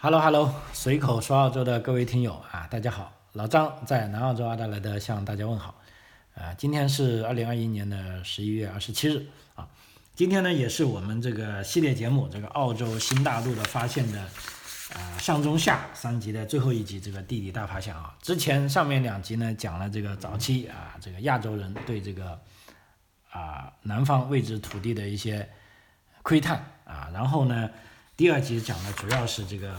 Hello Hello，随口说澳洲的各位听友啊，大家好，老张在南澳洲阿德莱德向大家问好。啊，今天是二零二一年的十一月二十七日啊，今天呢也是我们这个系列节目这个澳洲新大陆的发现的啊上中下三集的最后一集这个地理大发现啊。之前上面两集呢讲了这个早期啊这个亚洲人对这个啊南方未知土地的一些窥探啊，然后呢。第二集讲的主要是这个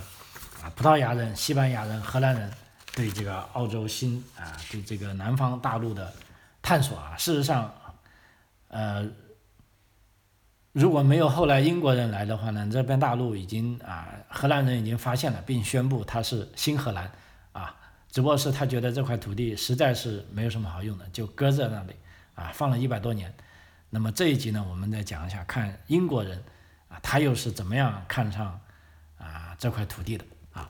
啊，葡萄牙人、西班牙人、荷兰人对这个澳洲新啊，对这个南方大陆的探索啊。事实上，呃，如果没有后来英国人来的话呢，这边大陆已经啊，荷兰人已经发现了，并宣布它是新荷兰啊。只不过是他觉得这块土地实在是没有什么好用的，就搁在那里啊，放了一百多年。那么这一集呢，我们再讲一下，看英国人。啊，他又是怎么样看上啊这块土地的啊？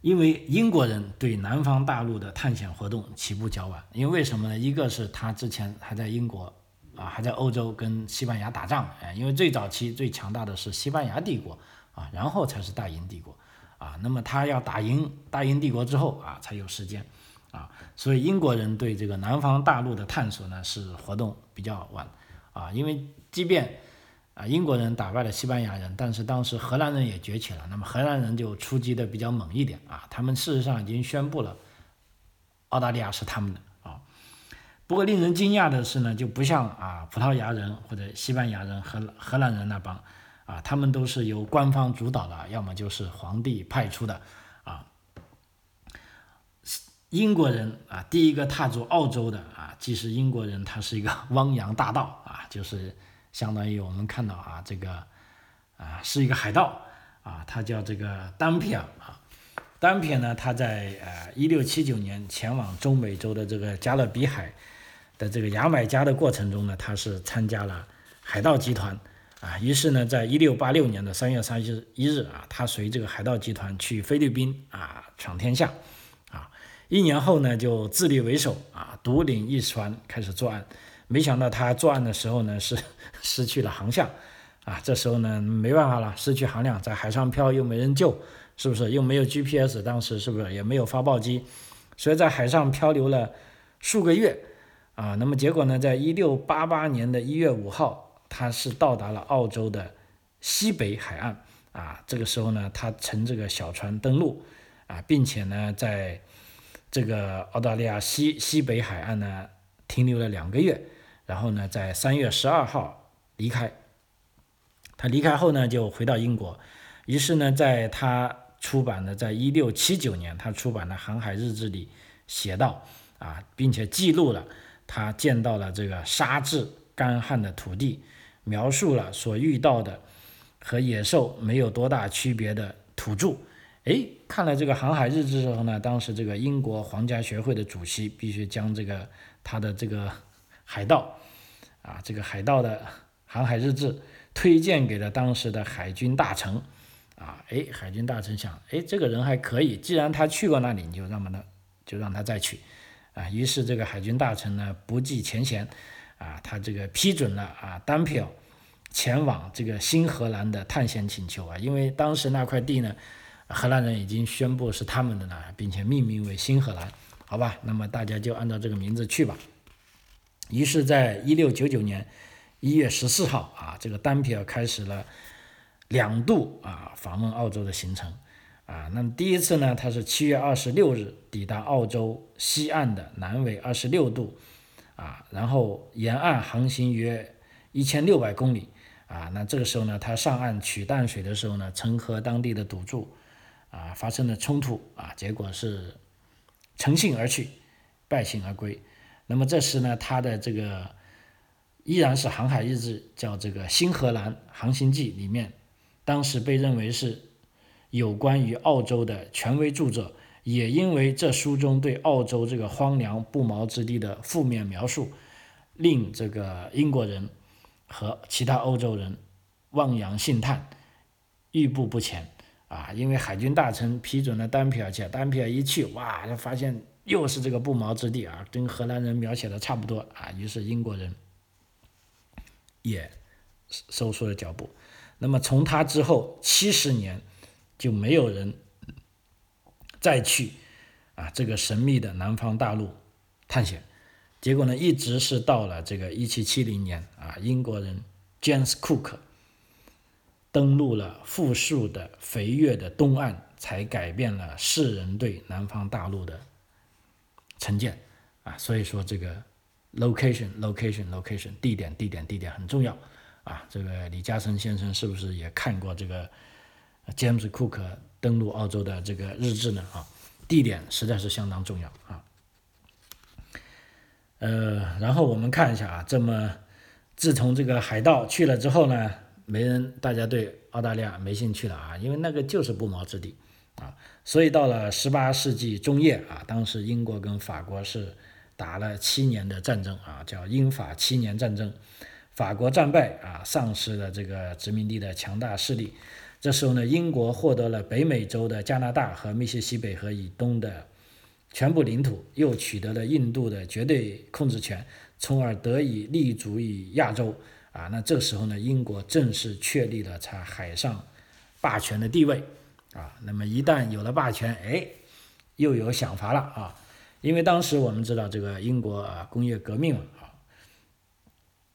因为英国人对南方大陆的探险活动起步较晚，因为为什么呢？一个是他之前还在英国啊，还在欧洲跟西班牙打仗，哎，因为最早期最强大的是西班牙帝国啊，然后才是大英帝国啊。那么他要打赢大英帝国之后啊，才有时间啊，所以英国人对这个南方大陆的探索呢是活动比较晚啊，因为即便啊，英国人打败了西班牙人，但是当时荷兰人也崛起了，那么荷兰人就出击的比较猛一点啊。他们事实上已经宣布了澳大利亚是他们的啊。不过令人惊讶的是呢，就不像啊葡萄牙人或者西班牙人、荷荷兰人那帮啊，他们都是由官方主导的，要么就是皇帝派出的啊。英国人啊，第一个踏足澳洲的啊，既是英国人，他是一个 汪洋大盗啊，就是。相当于我们看到啊，这个啊是一个海盗啊，他叫这个丹皮尔啊。丹皮尔呢，他在呃一六七九年前往中美洲的这个加勒比海的这个牙买加的过程中呢，他是参加了海盗集团啊。于是呢，在一六八六年的三月三十一日啊，他随这个海盗集团去菲律宾啊闯天下啊。一年后呢，就自立为首啊，独领一船开始作案。没想到他作案的时候呢，是 失去了航向，啊，这时候呢没办法了，失去航量，在海上漂又没人救，是不是？又没有 GPS，当时是不是也没有发报机？所以在海上漂流了数个月，啊，那么结果呢，在一六八八年的一月五号，他是到达了澳洲的西北海岸，啊，这个时候呢，他乘这个小船登陆，啊，并且呢，在这个澳大利亚西西北海岸呢停留了两个月。然后呢，在三月十二号离开。他离开后呢，就回到英国。于是呢，在他出版的，在一六七九年，他出版的《航海日志》里写道啊，并且记录了他见到了这个沙质干旱的土地，描述了所遇到的和野兽没有多大区别的土著。哎，看了这个《航海日志》之后呢，当时这个英国皇家学会的主席必须将这个他的这个海盗。啊，这个海盗的航海日志推荐给了当时的海军大臣，啊，哎，海军大臣想，哎，这个人还可以，既然他去过那里，你就让他，就让他再去，啊，于是这个海军大臣呢不计前嫌，啊，他这个批准了啊单票前往这个新荷兰的探险请求啊，因为当时那块地呢，荷兰人已经宣布是他们的了，并且命名为新荷兰，好吧，那么大家就按照这个名字去吧。于是，在一六九九年一月十四号啊，这个丹皮尔开始了两度啊访问澳洲的行程啊。那么第一次呢，他是七月二十六日抵达澳洲西岸的南纬二十六度啊，然后沿岸航行约一千六百公里啊。那这个时候呢，他上岸取淡水的时候呢，曾和当地的赌注啊发生了冲突啊，结果是乘兴而去，败兴而归。那么这时呢，他的这个依然是航海日志，叫这个《新荷兰航行记》里面，当时被认为是有关于澳洲的权威著作，也因为这书中对澳洲这个荒凉不毛之地的负面描述，令这个英国人和其他欧洲人望洋兴叹，欲步不前啊！因为海军大臣批准了丹皮尔去，丹皮尔一去，哇，就发现。又是这个不毛之地啊，跟荷兰人描写的差不多啊，于是英国人也收缩了脚步。那么从他之后七十年，就没有人再去啊这个神秘的南方大陆探险。结果呢，一直是到了这个一七七零年啊，英国人 James Cook 登陆了富庶的肥沃的东岸，才改变了世人对南方大陆的成见啊。所以说这个 location location location 地点地点地点很重要啊。这个李嘉诚先生是不是也看过这个 James Cook 登陆澳洲的这个日志呢？啊，地点实在是相当重要啊。呃，然后我们看一下啊，这么自从这个海盗去了之后呢，没人，大家对澳大利亚没兴趣了啊，因为那个就是不毛之地啊。所以到了十八世纪中叶啊，当时英国跟法国是打了七年的战争啊，叫英法七年战争。法国战败啊，丧失了这个殖民地的强大势力。这时候呢，英国获得了北美洲的加拿大和密西西比河以东的。全部领土又取得了印度的绝对控制权，从而得以立足于亚洲啊。那这时候呢，英国正式确立了它海上霸权的地位啊。那么一旦有了霸权，哎，又有想法了啊。因为当时我们知道这个英国啊，工业革命啊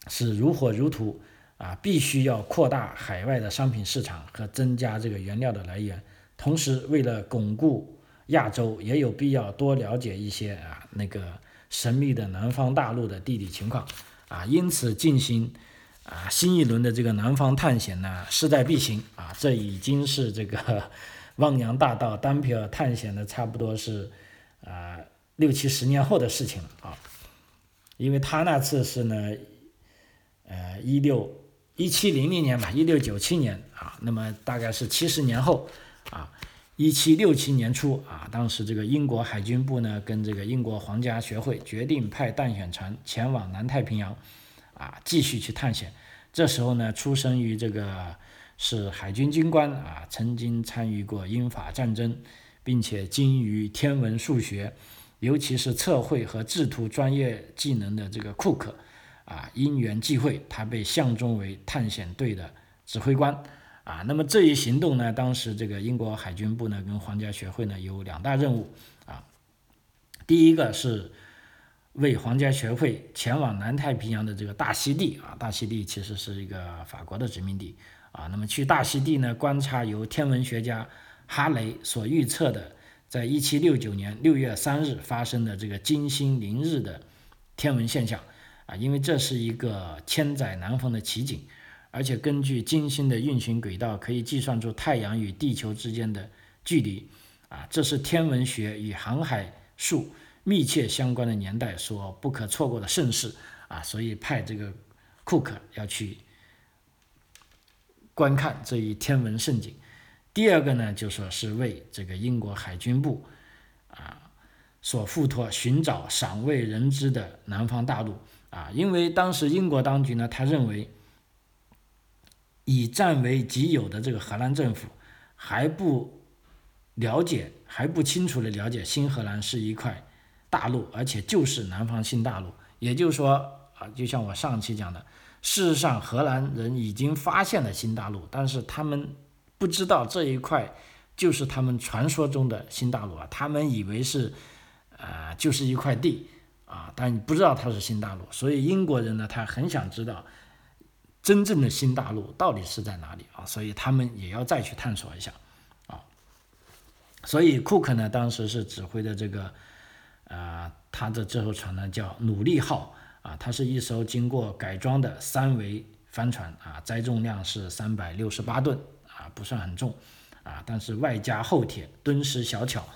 是如火如荼啊，必须要扩大海外的商品市场和增加这个原料的来源，同时为了巩固。亚洲也有必要多了解一些啊，那个神秘的南方大陆的地理情况啊，因此进行啊新一轮的这个南方探险呢，势在必行啊，这已经是这个 汪洋大盗丹皮尔探险的差不多是啊六七十年后的事情了啊，因为他那次是呢，呃一六一七零零年吧，一六九七年啊，那么大概是七十年后啊。一七六七年初啊，当时这个英国海军部呢，跟这个英国皇家学会决定派探险船前往南太平洋，啊，继续去探险。这时候呢，出生于这个是海军军官啊，曾经参与过英法战争，并且精于天文数学，尤其是测绘和制图专业技能的这个库克，啊，因缘际会，他被相中为探险队的指挥官。啊，那么这一行动呢，当时这个英国海军部呢跟皇家学会呢有两大任务啊，第一个是为皇家学会前往南太平洋的这个大溪地啊，大溪地其实是一个法国的殖民地啊，那么去大溪地呢观察由天文学家哈雷所预测的，在一七六九年六月三日发生的这个金星凌日的天文现象啊，因为这是一个千载难逢的奇景。而且根据金星的运行轨道，可以计算出太阳与地球之间的距离，啊，这是天文学与航海术密切相关的年代所不可错过的盛事，啊，所以派这个库克要去观看这一天文盛景。第二个呢，就说是为这个英国海军部啊所付托寻找尚未人知的南方大陆，啊，因为当时英国当局呢，他认为。以占为己有的这个荷兰政府还不了解，还不清楚的了解新荷兰是一块大陆，而且就是南方新大陆。也就是说啊，就像我上期讲的，事实上荷兰人已经发现了新大陆，但是他们不知道这一块就是他们传说中的新大陆啊，他们以为是啊就是一块地啊，但不知道它是新大陆。所以英国人呢，他很想知道。真正的新大陆到底是在哪里啊？所以他们也要再去探索一下啊。所以库克呢，当时是指挥的这个，啊，他的这艘船呢叫努力号啊，它是一艘经过改装的三桅帆船啊，载重量是三百六十八吨啊，不算很重啊，但是外加厚铁，敦实小巧，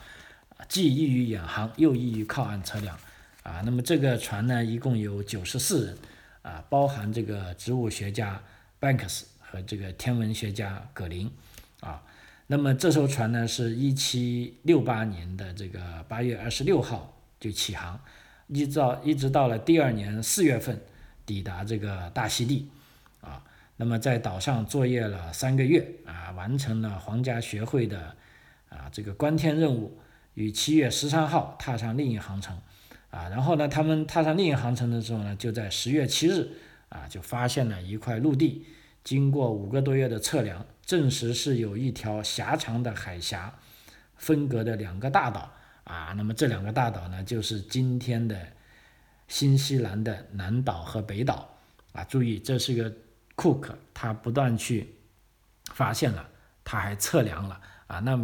既易于远航，又易于靠岸测量啊。那么这个船呢，一共有九十四人。啊，包含这个植物学家 Banks 和这个天文学家葛林，啊，那么这艘船呢，是一七六八年的这个八月二十六号就起航，一直到一直到了第二年四月份抵达这个大溪地，啊，那么在岛上作业了三个月，啊，完成了皇家学会的啊这个观天任务，于七月十三号踏上另一航程。啊，然后呢，他们踏上另一航程的时候呢，就在十月七日，啊，就发现了一块陆地。经过五个多月的测量，证实是有一条狭长的海峡分隔的两个大岛啊。那么这两个大岛呢，就是今天的新西兰的南岛和北岛啊。注意，这是一个库克，他不断去发现了，他还测量了啊。那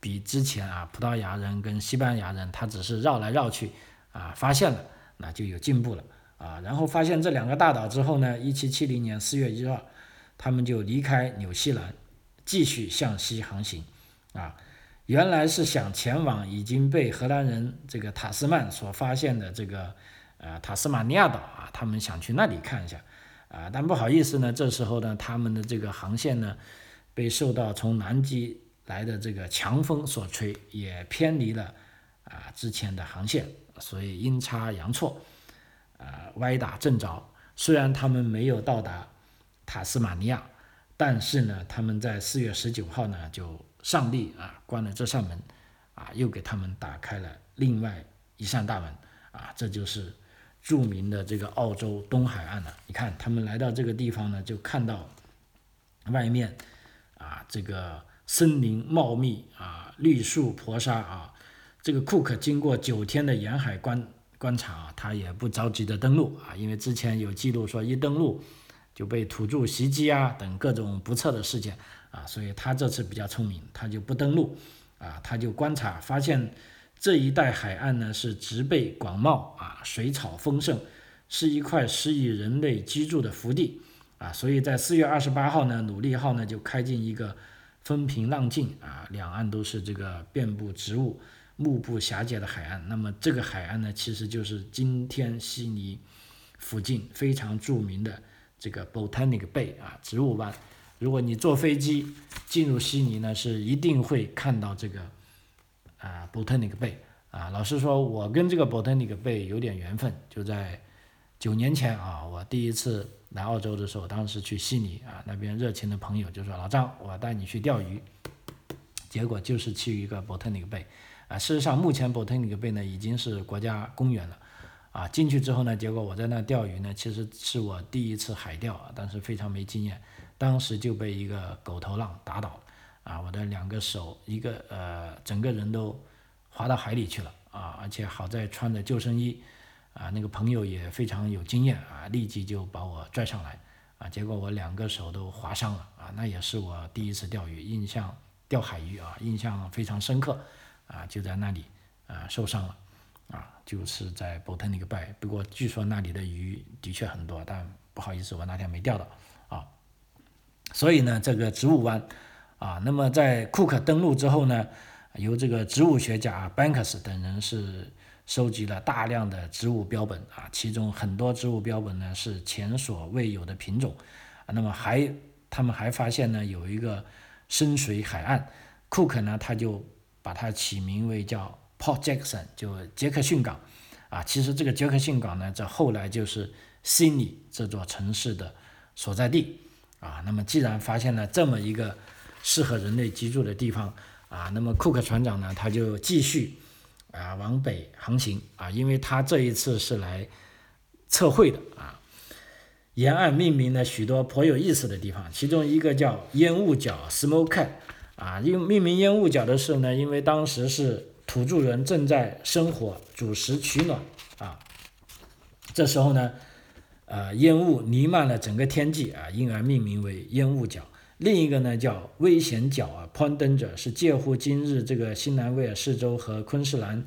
比之前啊，葡萄牙人跟西班牙人，他只是绕来绕去啊，发现了，那就有进步了啊。然后发现这两个大岛之后呢，一七七零年四月一号。他们就离开纽西兰，继续向西航行，啊，原来是想前往已经被荷兰人这个塔斯曼所发现的这个呃塔斯马尼亚岛啊，他们想去那里看一下，啊，但不好意思呢，这时候呢，他们的这个航线呢，被受到从南极来的这个强风所吹，也偏离了啊之前的航线，所以阴差阳错，啊，歪打正着，虽然他们没有到达。塔斯马尼亚，但是呢，他们在四月十九号呢就上帝啊关了这扇门，啊又给他们打开了另外一扇大门，啊这就是著名的这个澳洲东海岸了。你看他们来到这个地方呢，就看到外面啊这个森林茂密啊绿树婆娑啊，这个库克经过九天的沿海观观察啊，他也不着急的登陆啊，因为之前有记录说一登陆。就被土著袭击啊等各种不测的事件啊，所以他这次比较聪明，他就不登陆啊，他就观察发现这一带海岸呢是植被广袤啊，水草丰盛，是一块适宜人类居住的福地啊，所以在四月二十八号呢，努力号呢就开进一个风平浪静啊，两岸都是这个遍布植物、目不暇接的海岸。那么这个海岸呢，其实就是今天悉尼附近非常著名的。这个 Botanic Bay 啊，植物湾。如果你坐飞机进入悉尼呢，是一定会看到这个啊 Botanic Bay 啊。老实说，我跟这个 Botanic Bay 有点缘分。就在九年前啊，我第一次来澳洲的时候，当时去悉尼啊，那边热情的朋友就说：“老张，我带你去钓鱼。”结果就是去一个 Botanic Bay 啊。事实上，目前 Botanic Bay 呢已经是国家公园了。啊，进去之后呢，结果我在那钓鱼呢，其实是我第一次海钓，但是非常没经验，当时就被一个狗头浪打倒了，啊，我的两个手，一个呃，整个人都滑到海里去了，啊，而且好在穿着救生衣，啊，那个朋友也非常有经验，啊，立即就把我拽上来，啊，结果我两个手都划伤了，啊，那也是我第一次钓鱼，印象钓海鱼啊，印象非常深刻，啊，就在那里啊受伤了。啊，就是在 Botanic Bay，不过据说那里的鱼的确很多，但不好意思，我那天没钓到。所以呢，这个植物湾啊，那么在库克登陆之后呢，由这个植物学家 Banks 等人是收集了大量的植物标本啊，其中很多植物标本呢是前所未有的品种啊。那么还他们还发现呢有一个深水海岸，库克呢他就把它起名为叫。Port Jackson 就杰克逊港，啊，其实这个杰克逊港呢，在后来就是悉尼这座城市的所在地，啊，那么既然发现了这么一个适合人类居住的地方，啊，那么库克船长呢，他就继续啊往北航行，啊，因为他这一次是来测绘的，啊，沿岸命名了许多颇有意思的地方，其中一个叫烟雾角 （Smoke），啊，因命名烟雾角的时候呢，因为当时是土著人正在生火煮食取暖啊，这时候呢，呃，烟雾弥漫了整个天际啊，因而命名为烟雾角。另一个呢叫危险角啊 pondanger 是介乎今日这个新南威尔士州和昆士兰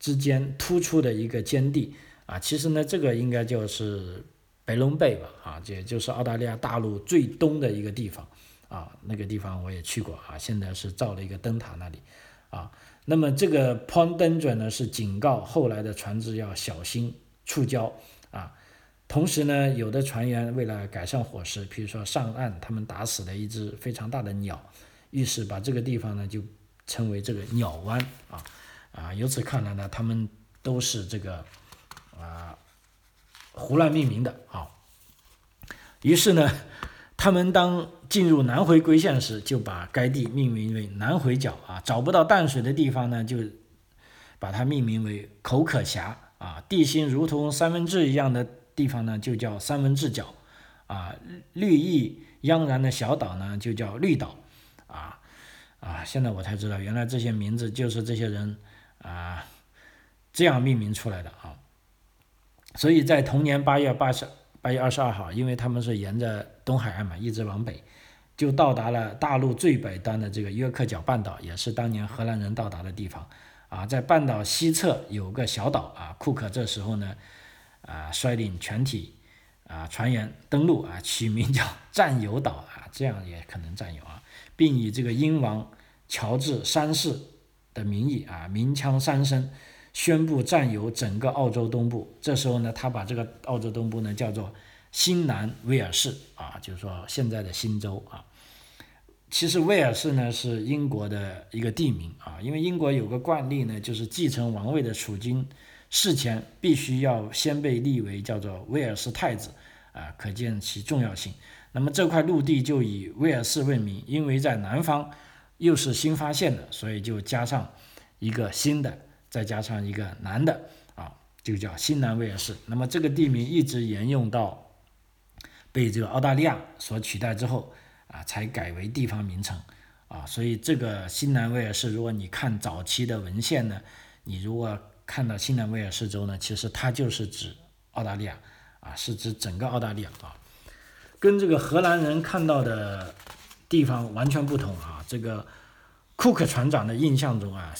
之间突出的一个尖地啊。其实呢，这个应该就是北龙贝吧啊，也就是澳大利亚大陆最东的一个地方啊。那个地方我也去过啊，现在是造了一个灯塔那里啊。那么这个 pondanger 呢是警告后来的船只要小心触礁，同时呢，有的船员为了改善伙食，比如说上岸，他们打死了一只非常大的鸟，于是把这个地方呢就称为这个鸟湾啊啊，由此看来呢，他们都是这个啊胡乱命名的啊，于是呢。他们当进入南回归线时，就把该地命名为南回角啊。找不到淡水的地方呢，就把它命名为口渴峡啊。地形如同三分治一样的地方呢，就叫三文治角啊。绿意盎然的小岛呢就叫绿岛，啊啊，现在我才知道，原来这些名字就是这些人啊这样命名出来的啊。所以在同年八月八十八月二十二号，因为他们是沿着东海岸嘛，一直往北，就到达了大陆最北端的这个约克角半岛，也是当年荷兰人到达的地方。啊，在半岛西侧有个小岛啊，库克这时候呢，啊，率领全体啊船员登陆啊，取名叫占有岛啊，这样也可能占有啊，并以这个英王乔治三世的名义啊，鸣枪三声，宣布占有整个澳洲东部。这时候呢，他把这个澳洲东部呢叫做新南威尔士啊，就是说现在的新州啊。其实威尔士呢是英国的一个地名啊，因为英国有个惯例呢，就是继承王位的储君事前必须要先被立为叫做威尔士太子啊，可见其重要性。那么这块陆地就以威尔士为名，因为在南方又是新发现的，所以就加上一个新的，再加上一个南的啊，就叫新南威尔士。那么这个地名一直沿用到被这个澳大利亚所取代之后。啊，才改为地方名称，啊，所以这个新南威尔士，如果你看早期的文献呢，你如果看到新南威尔士州呢，其实它就是指澳大利亚，啊，是指整个澳大利亚啊，跟这个荷兰人看到的地方完全不同啊。这个库克船长的印象中啊，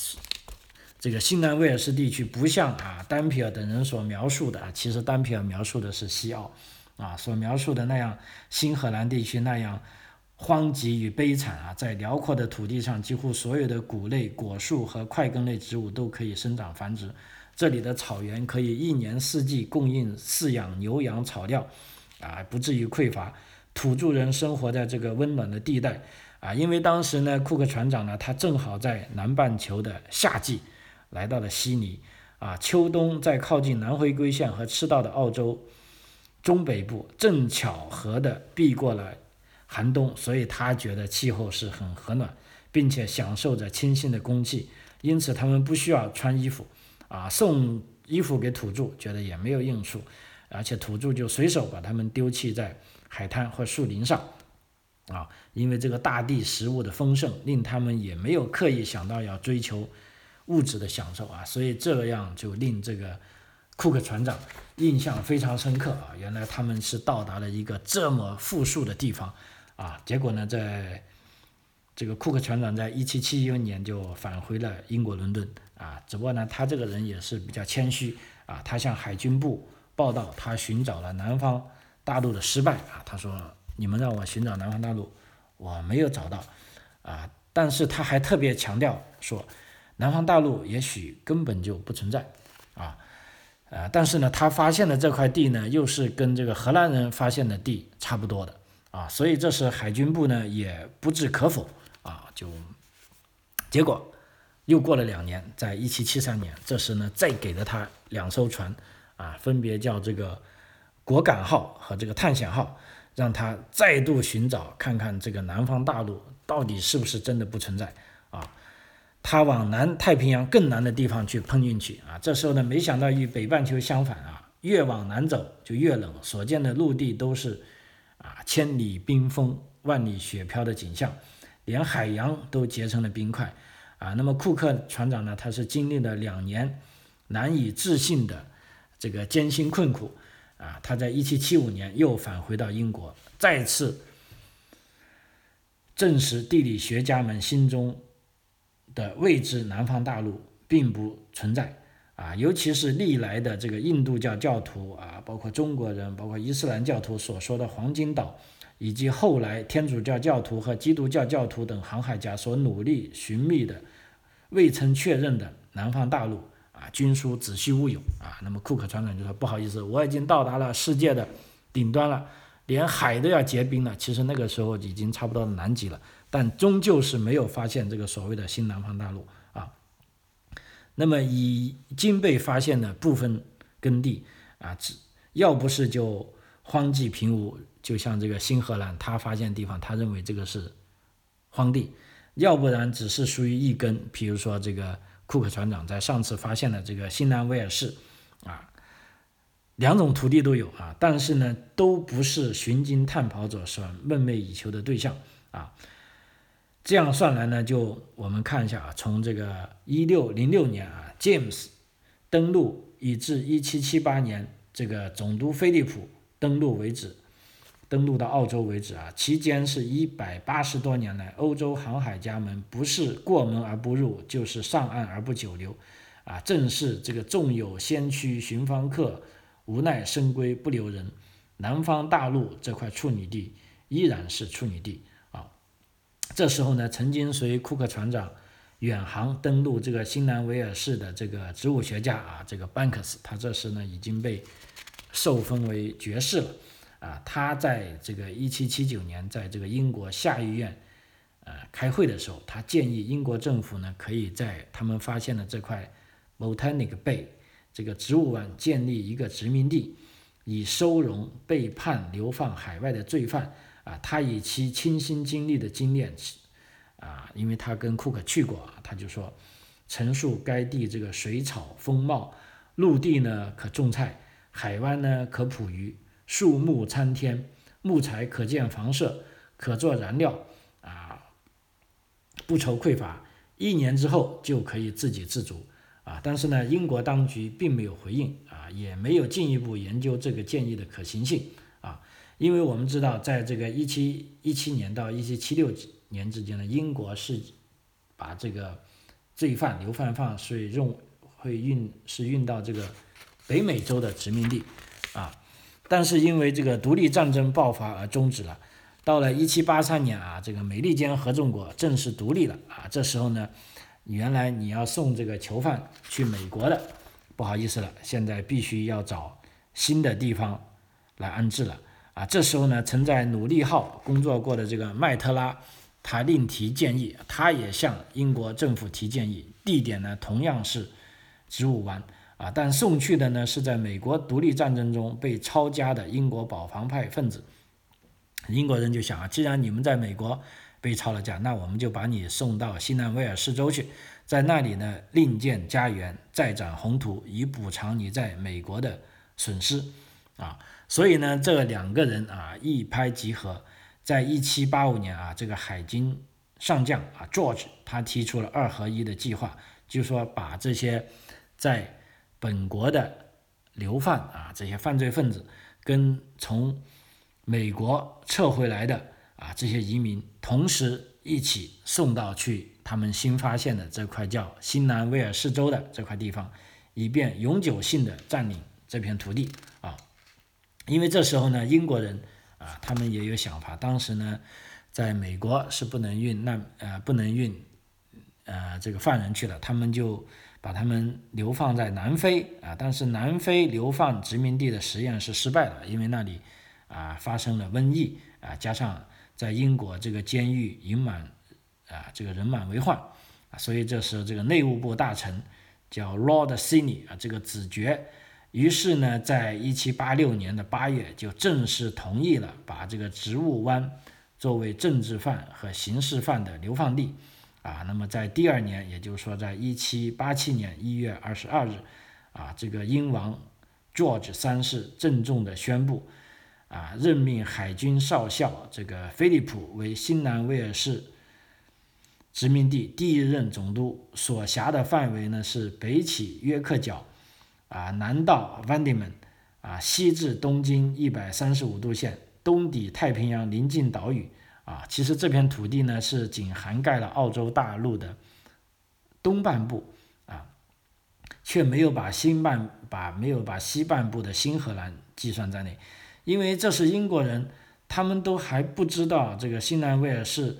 这个新南威尔士地区不像啊丹皮尔等人所描述的啊，其实丹皮尔描述的是西澳，啊，所描述的那样新荷兰地区那样。荒瘠与悲惨啊，在辽阔的土地上，几乎所有的谷类、果树和块根类植物都可以生长繁殖。这里的草原可以一年四季供应饲养牛羊草料，啊，不至于匮乏。土著人生活在这个温暖的地带，啊，因为当时呢，库克船长呢，他正好在南半球的夏季来到了悉尼，啊，秋冬在靠近南回归线和赤道的澳洲中北部，正巧合的避过了。寒冬，所以他觉得气候是很和暖，并且享受着清新的空气，因此他们不需要穿衣服，啊，送衣服给土著，觉得也没有用处，而且土著就随手把它们丢弃在海滩或树林上，啊，因为这个大地食物的丰盛，令他们也没有刻意想到要追求物质的享受啊，所以这样就令这个库克船长印象非常深刻啊，原来他们是到达了一个这么富庶的地方。啊，结果呢，在这个库克船长在一七七一年就返回了英国伦敦啊，只不过呢，他这个人也是比较谦虚啊，他向海军部报道他寻找了南方大陆的失败啊，他说你们让我寻找南方大陆，我没有找到啊，但是他还特别强调说，南方大陆也许根本就不存在啊，呃，但是呢，他发现的这块地呢，又是跟这个荷兰人发现的地差不多的。啊，所以这时海军部呢也不置可否啊，就结果又过了两年，在一七七三年，这时呢再给了他两艘船啊，分别叫这个果敢号和这个探险号，让他再度寻找看看这个南方大陆到底是不是真的不存在啊。他往南太平洋更南的地方去碰进去啊，这时候呢没想到与北半球相反啊，越往南走就越冷，所见的陆地都是。啊，千里冰封，万里雪飘的景象，连海洋都结成了冰块啊！那么库克船长呢？他是经历了两年难以置信的这个艰辛困苦啊！他在一七七五年又返回到英国，再次证实地理学家们心中的未知南方大陆并不存在。啊，尤其是历来的这个印度教教徒啊，包括中国人，包括伊斯兰教徒所说的黄金岛，以及后来天主教教徒和基督教教徒等航海家所努力寻觅的未曾确认的南方大陆啊，均属子虚乌有啊。那么库克船长就说：“不好意思，我已经到达了世界的顶端了，连海都要结冰了。其实那个时候已经差不多南极了，但终究是没有发现这个所谓的新南方大陆。”那么已经被发现的部分耕地啊，只要不是就荒寂平芜，就像这个新荷兰他发现地方，他认为这个是荒地；要不然只是属于一根，比如说这个库克船长在上次发现的这个新南威尔士啊，两种土地都有啊，但是呢，都不是寻金探宝者所梦寐以求的对象啊。这样算来呢，就我们看一下啊，从这个一六零六年啊，James 登陆，以至一七七八年这个总督菲利普登陆为止，登陆到澳洲为止啊，期间是一百八十多年来，欧洲航海家们不是过门而不入，就是上岸而不久留，啊，正是这个纵有先驱寻芳客，无奈深闺不留人，南方大陆这块处女地依然是处女地。这时候呢，曾经随库克船长远航登陆这个新南威尔士的这个植物学家啊，这个班克斯，他这时呢已经被受封为爵士了啊。他在这个1779年在这个英国下议院呃开会的时候，他建议英国政府呢可以在他们发现的这块 Botanic Bay 这个植物湾建立一个殖民地，以收容被判流放海外的罪犯。啊，他以其亲身经历的经验，啊，因为他跟库克去过啊，他就说，陈述该地这个水草丰茂，陆地呢可种菜，海湾呢可捕鱼，树木参天，木材可建房舍，可做燃料，啊，不愁匮乏，一年之后就可以自给自足，啊，但是呢，英国当局并没有回应，啊，也没有进一步研究这个建议的可行性。因为我们知道，在这个一七一七年到一七七六年之间呢，英国是把这个罪犯流放犯是用会运是运到这个北美洲的殖民地啊，但是因为这个独立战争爆发而终止了。到了一七八三年啊，这个美利坚合众国正式独立了啊，这时候呢，原来你要送这个囚犯去美国的，不好意思了，现在必须要找新的地方来安置了。啊，这时候呢，曾在努力号工作过的这个麦特拉，他另提建议，他也向英国政府提建议，地点呢同样是植物湾啊，但送去的呢是在美国独立战争中被抄家的英国保皇派分子。英国人就想啊，既然你们在美国被抄了家，那我们就把你送到西南威尔士州去，在那里呢另建家园，再展宏图，以补偿你在美国的损失啊。所以呢，这两个人啊一拍即合，在一七八五年啊，这个海军上将啊 George 他提出了二合一的计划，就是说把这些在本国的流犯啊这些犯罪分子，跟从美国撤回来的啊这些移民，同时一起送到去他们新发现的这块叫新南威尔士州的这块地方，以便永久性的占领这片土地。因为这时候呢，英国人啊，他们也有想法。当时呢，在美国是不能运难呃不能运呃这个犯人去了，他们就把他们流放在南非啊。但是南非流放殖民地的实验是失败了，因为那里啊发生了瘟疫啊，加上在英国这个监狱隐满啊这个人满为患啊，所以这时候这个内务部大臣叫 Lord Sidney 啊，这个子爵。于是呢，在一七八六年的八月，就正式同意了把这个植物湾作为政治犯和刑事犯的流放地，啊，那么在第二年，也就是说，在一七八七年一月二十二日，啊，这个英王 George 三世郑重地宣布，啊，任命海军少校这个菲利普为新南威尔士殖民地第一任总督，所辖的范围呢是北起约克角。啊，南到 Vandeman，啊，西至东经一百三十五度线，东抵太平洋邻近岛屿，啊，其实这片土地呢是仅涵盖了澳洲大陆的东半部，啊，却没有把新半把没有把西半部的新荷兰计算在内，因为这是英国人，他们都还不知道这个新南威尔士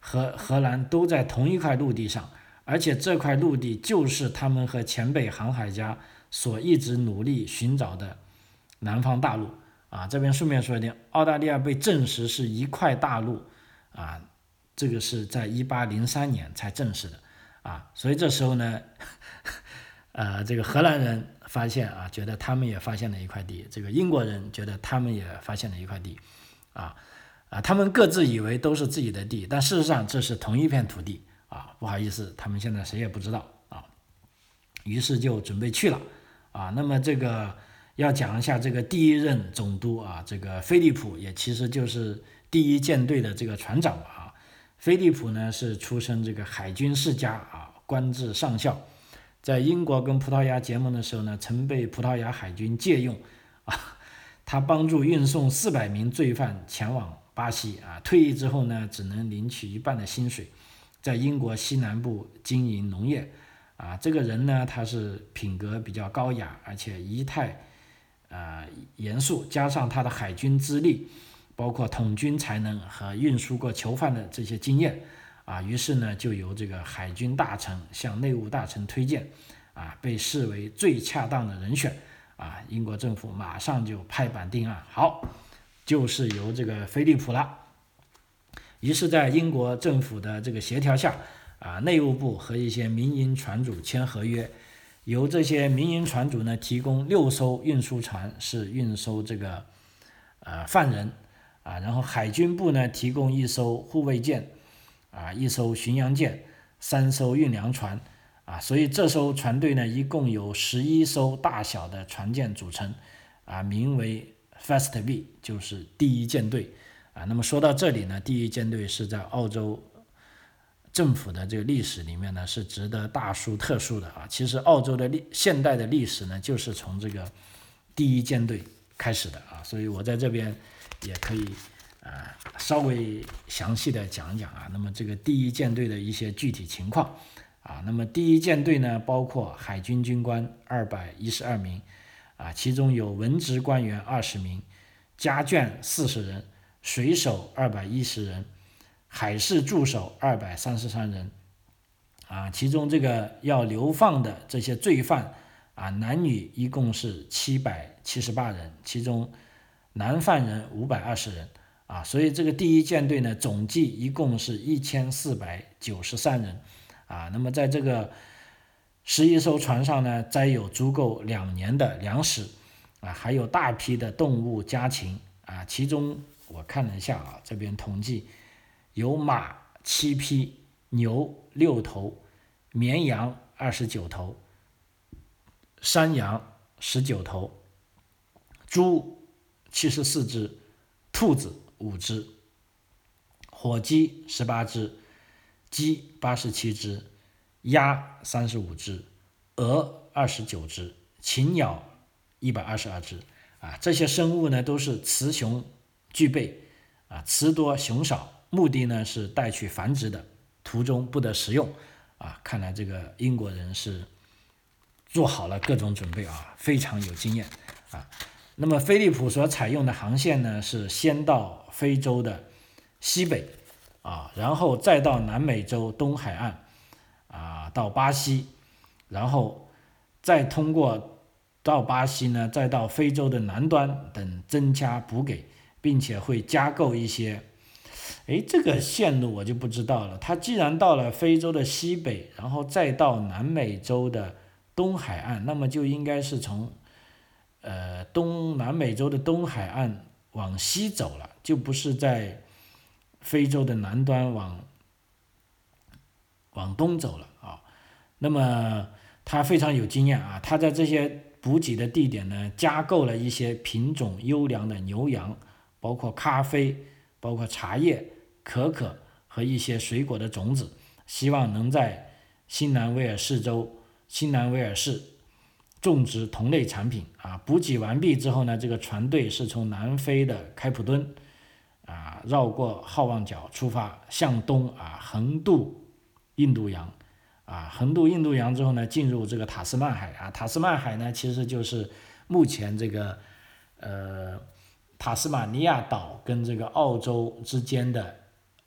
和荷兰都在同一块陆地上，而且这块陆地就是他们和前辈航海家。所一直努力寻找的南方大陆。啊，这边顺便说一点，澳大利亚被证实是一块大陆啊，这个是在一八零三年才证实的。啊，所以这时候呢，呃，这个荷兰人发现啊，觉得他们也发现了一块地，这个英国人觉得他们也发现了一块地，啊啊，他们各自以为都是自己的地，但事实上这是同一片土地。啊，不好意思，他们现在谁也不知道。啊，于是就准备去了。啊，那么这个要讲一下这个第一任总督啊，这个菲利普也其实就是第一舰队的这个船长啊。菲利普呢是出身这个海军世家啊，官至上校，在英国跟葡萄牙结盟的时候呢，曾被葡萄牙海军借用啊。他帮助运送四百名罪犯前往巴西啊，退役之后呢，只能领取一半的薪水，在英国西南部经营农业啊。这个人呢，他是品格比较高雅，而且仪态啊严肃，加上他的海军资历，包括统军才能和运输过囚犯的这些经验啊，于是呢，就由这个海军大臣向内务大臣推荐啊，被视为最恰当的人选。啊，英国政府马上就拍板定案，好，就是由这个菲利普了。于是，在英国政府的这个协调下，啊，内务部和一些民营船主签合约，由这些民营船主呢提供六艘运输船，是运收这个呃犯人，啊，然后海军部呢提供一艘护卫舰，啊，一艘巡洋舰，三艘运粮船。啊，所以这艘船队呢，一共有十一艘大小的船舰组成，啊，名为 First V，就是第一舰队。啊，那么说到这里呢，第一舰队是在澳洲政府的这个历史里面呢，是值得大书特书的啊。其实澳洲的历现代的历史呢，就是从这个第一舰队开始的啊。所以我在这边也可以啊，稍微详细的讲讲啊，那么这个第一舰队的一些具体情况。啊，那么第一舰队呢，包括海军军官二百一十二名，啊，其中有文职官员二十名，家眷四十人，水手二百一十人，海事助手二百三十三人，啊，其中这个要流放的这些罪犯，啊，男女一共是七百七十八人，其中男犯人五百二十人，啊，所以这个第一舰队呢，总计一共是一千四百九十三人。啊，那么在这个十一艘船上呢，载有足够两年的粮食，啊，还有大批的动物家禽，啊，其中我看了一下啊，这边统计有马七匹，牛六头，绵羊二十九头，山羊十九头，猪七十四只，兔子五只，火鸡十八只。鸡八十七只，鸭三十五只，鹅二十九只，禽鸟一百二十二只。啊，这些生物呢都是雌雄具备，啊，雌多雄少，目的呢是带去繁殖的，途中不得食用。啊，看来这个英国人是做好了各种准备啊，非常有经验啊。那么菲利普所采用的航线呢是先到非洲的西北。啊，然后再到南美洲东海岸，啊，到巴西，然后再通过到巴西呢，再到非洲的南端等增加补给，并且会加购一些。哎，这个线路我就不知道了。他既然到了非洲的西北，然后再到南美洲的东海岸，那么就应该是从呃东南美洲的东海岸往西走了，就不是在。非洲的南端往往东走了啊，那么他非常有经验啊，他在这些补给的地点呢，加购了一些品种优良的牛羊，包括咖啡、包括茶叶、可可和一些水果的种子，希望能在新南威尔士州新南威尔士种植同类产品啊。补给完毕之后呢，这个船队是从南非的开普敦。啊，绕过好望角出发，向东啊，横渡印度洋，啊，横渡印度洋之后呢，进入这个塔斯曼海啊，塔斯曼海呢，其实就是目前这个呃塔斯马尼亚岛跟这个澳洲之间的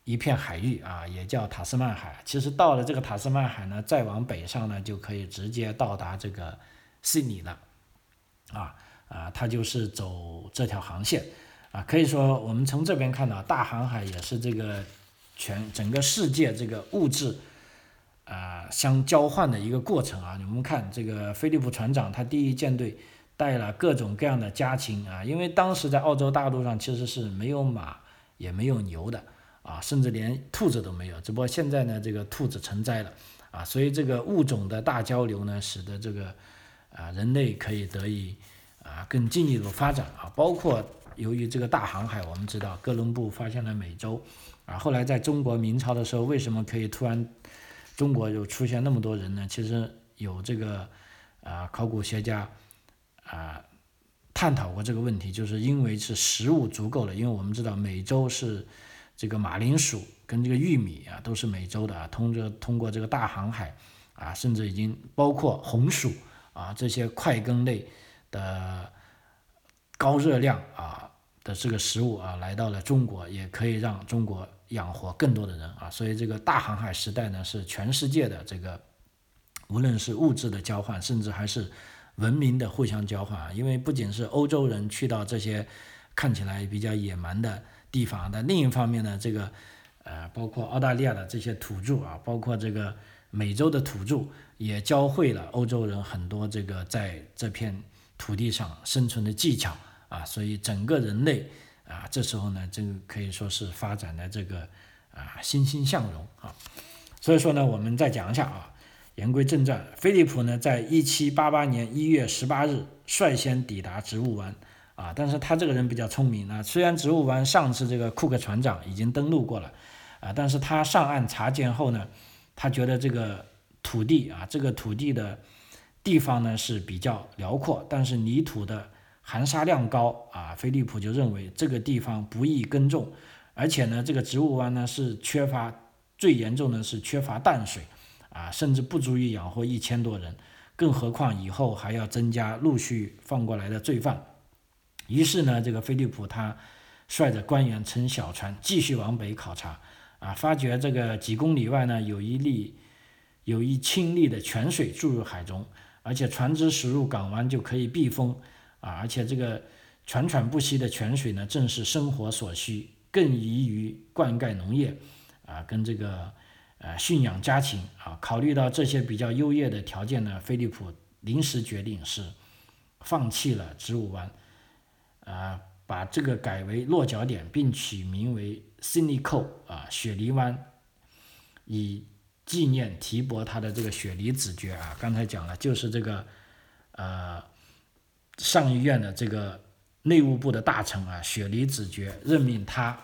一片海域啊，也叫塔斯曼海。其实到了这个塔斯曼海呢，再往北上呢，就可以直接到达这个悉尼了，啊啊，它就是走这条航线。啊，可以说我们从这边看到，大航海也是这个全整个世界这个物质啊相交换的一个过程啊。你们看这个菲利普船长，他第一舰队带了各种各样的家禽啊，因为当时在澳洲大陆上其实是没有马也没有牛的啊，甚至连兔子都没有。只不过现在呢，这个兔子成灾了啊，所以这个物种的大交流呢，使得这个啊人类可以得以。啊更进一步发展啊，包括由于这个大航海，我们知道哥伦布发现了美洲啊，后来在中国明朝的时候，为什么可以突然中国又出现那么多人呢？其实有这个啊考古学家啊探讨过这个问题，就是因为是食物足够了，因为我们知道美洲是这个马铃薯跟这个玉米啊都是美洲的啊，通着通过这个大航海啊，甚至已经包括红薯啊这些快根类的高热量啊的这个食物啊来到了中国，也可以让中国养活更多的人啊，所以这个大航海时代呢是全世界的这个无论是物质的交换，甚至还是文明的互相交换啊，因为不仅是欧洲人去到这些看起来比较野蛮的。地方，但另一方面呢，这个，呃，包括澳大利亚的这些土著啊，包括这个美洲的土著，也教会了欧洲人很多这个在这片土地上生存的技巧啊，所以整个人类啊，这时候呢，这个可以说是发展的这个啊欣欣向荣啊。所以说呢，我们再讲一下啊，言归正传，菲利普呢，在一七八八年一月十八日率先抵达植物湾。啊，但是他这个人比较聪明啊。虽然植物湾上次这个库克船长已经登陆过了，啊，但是他上岸查监后呢，他觉得这个土地啊，这个土地的地方呢是比较辽阔，但是泥土的含沙量高啊。菲利普就认为这个地方不易耕种，而且呢，这个植物湾呢是缺乏最严重的是缺乏淡水啊，甚至不足以养活一千多人，更何况以后还要增加陆续放过来的罪犯。于是呢，这个菲利普他率着官员乘小船继续往北考察，啊，发觉这个几公里外呢有一粒有一清丽的泉水注入海中，而且船只驶入港湾就可以避风，啊，而且这个喘喘不息的泉水呢正是生活所需，更宜于灌溉农业，啊，跟这个呃驯养家禽，啊，考虑到这些比较优越的条件呢，菲利普临时决定是放弃了植物湾。啊，把这个改为落脚点，并取名为 Sydney Cove 啊，雪梨湾，以纪念提拔他的这个雪梨子爵啊。刚才讲了，就是这个呃上议院的这个内务部的大臣啊，雪梨子爵任命他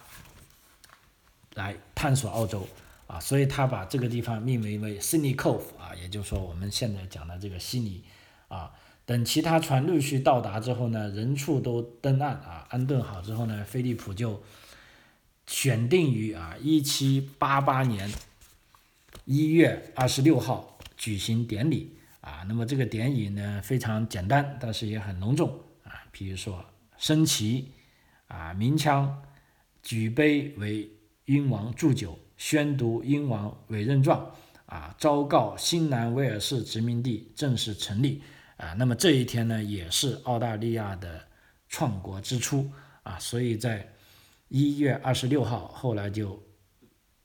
来探索澳洲啊，所以他把这个地方命名为 Sydney Cove 啊，也就是说我们现在讲的这个悉尼啊。等其他船陆续到达之后呢，人畜都登岸啊，安顿好之后呢，菲利普就选定于啊一七八八年一月二十六号举行典礼啊。那么这个典礼呢非常简单，但是也很隆重啊。比如说升旗啊，鸣枪，举杯为英王祝酒，宣读英王委任状啊，昭告新南威尔士殖民地正式成立。啊，那么这一天呢，也是澳大利亚的创国之初啊，所以在一月二十六号，后来就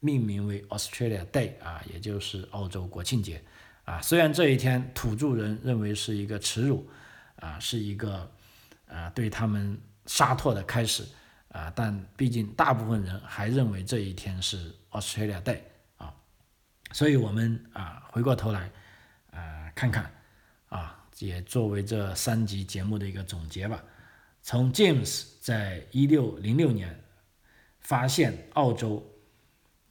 命名为 Australia Day 啊，也就是澳洲国庆节啊。虽然这一天土著人认为是一个耻辱啊，是一个啊对他们杀拓的开始啊，但毕竟大部分人还认为这一天是 Australia Day 啊，所以我们啊回过头来啊看看。也作为这三集节目的一个总结吧。从 James 在一六零六年发现澳洲，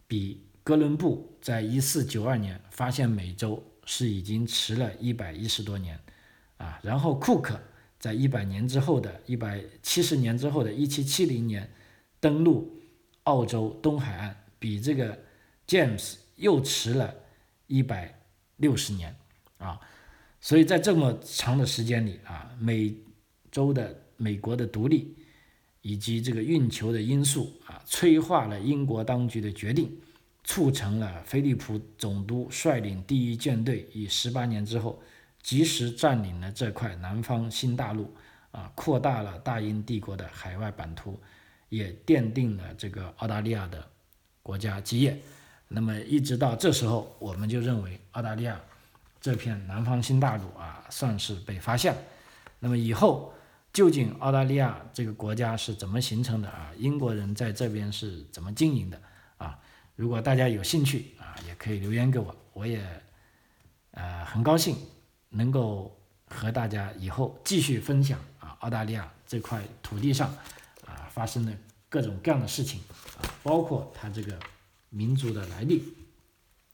比哥伦布在一四九二年发现美洲是已经迟了一百一十多年啊。然后库克在一百年之后的一百七十年之后的一七七零年登陆澳洲东海岸，比这个 James 又迟了一百六十年啊。所以在这么长的时间里啊，美洲的美国的独立，以及这个运球的因素啊，催化了英国当局的决定，促成了菲利普总督率领第一舰队于十八年之后，及时占领了这块南方新大陆啊，扩大了大英帝国的海外版图，也奠定了这个澳大利亚的国家基业。那么一直到这时候，我们就认为澳大利亚。这片南方新大陆啊，算是被发现。那么以后究竟澳大利亚这个国家是怎么形成的啊？英国人在这边是怎么经营的啊？如果大家有兴趣啊，也可以留言给我，我也呃很高兴能够和大家以后继续分享啊澳大利亚这块土地上啊发生的各种各样的事情啊，包括它这个民族的来历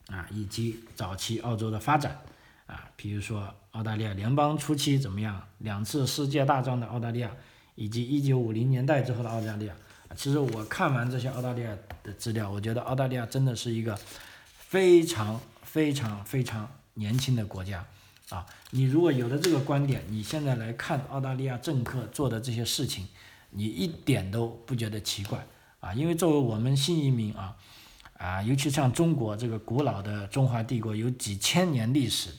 啊，以及早期澳洲的发展啊，比如说澳大利亚联邦初期怎么样，两次世界大战的澳大利亚，以及一九五零年代之后的澳大利亚。其实我看完这些澳大利亚的资料，我觉得澳大利亚真的是一个非常非常非常年轻的国家啊！你如果有了这个观点，你现在来看澳大利亚政客做的这些事情，你一点都不觉得奇怪啊！因为作为我们新移民啊啊，尤其像中国这个古老的中华帝国有几千年历史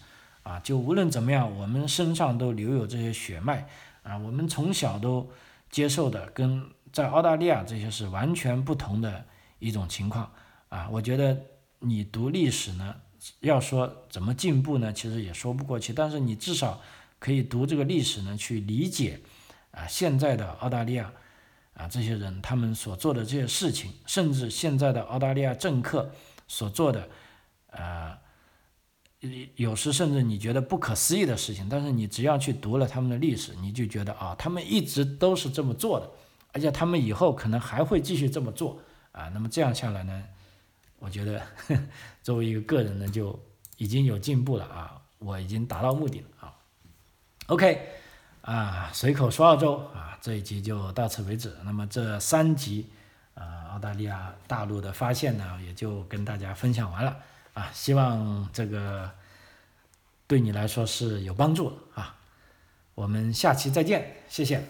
啊，就无论怎么样，我们身上都留有这些血脉啊，我们从小都接受的跟。在澳大利亚，这些是完全不同的一种情况啊！我觉得你读历史呢，要说怎么进步呢，其实也说不过去。但是你至少可以读这个历史呢，去理解啊现在的澳大利亚啊这些人他们所做的这些事情，甚至现在的澳大利亚政客所做的啊，有时甚至你觉得不可思议的事情，但是你只要去读了他们的历史，你就觉得啊，他们一直都是这么做的。而且他们以后可能还会继续这么做啊，那么这样下来呢，我觉得 作为一个个人呢，就已经有进步了啊，我已经达到目的了啊。OK，啊，随口说澳洲啊，这一集就到此为止。那么这三集啊，澳大利亚大陆的发现呢，也就跟大家分享完了啊，希望这个对你来说是有帮助的啊。我们下期再见，谢谢。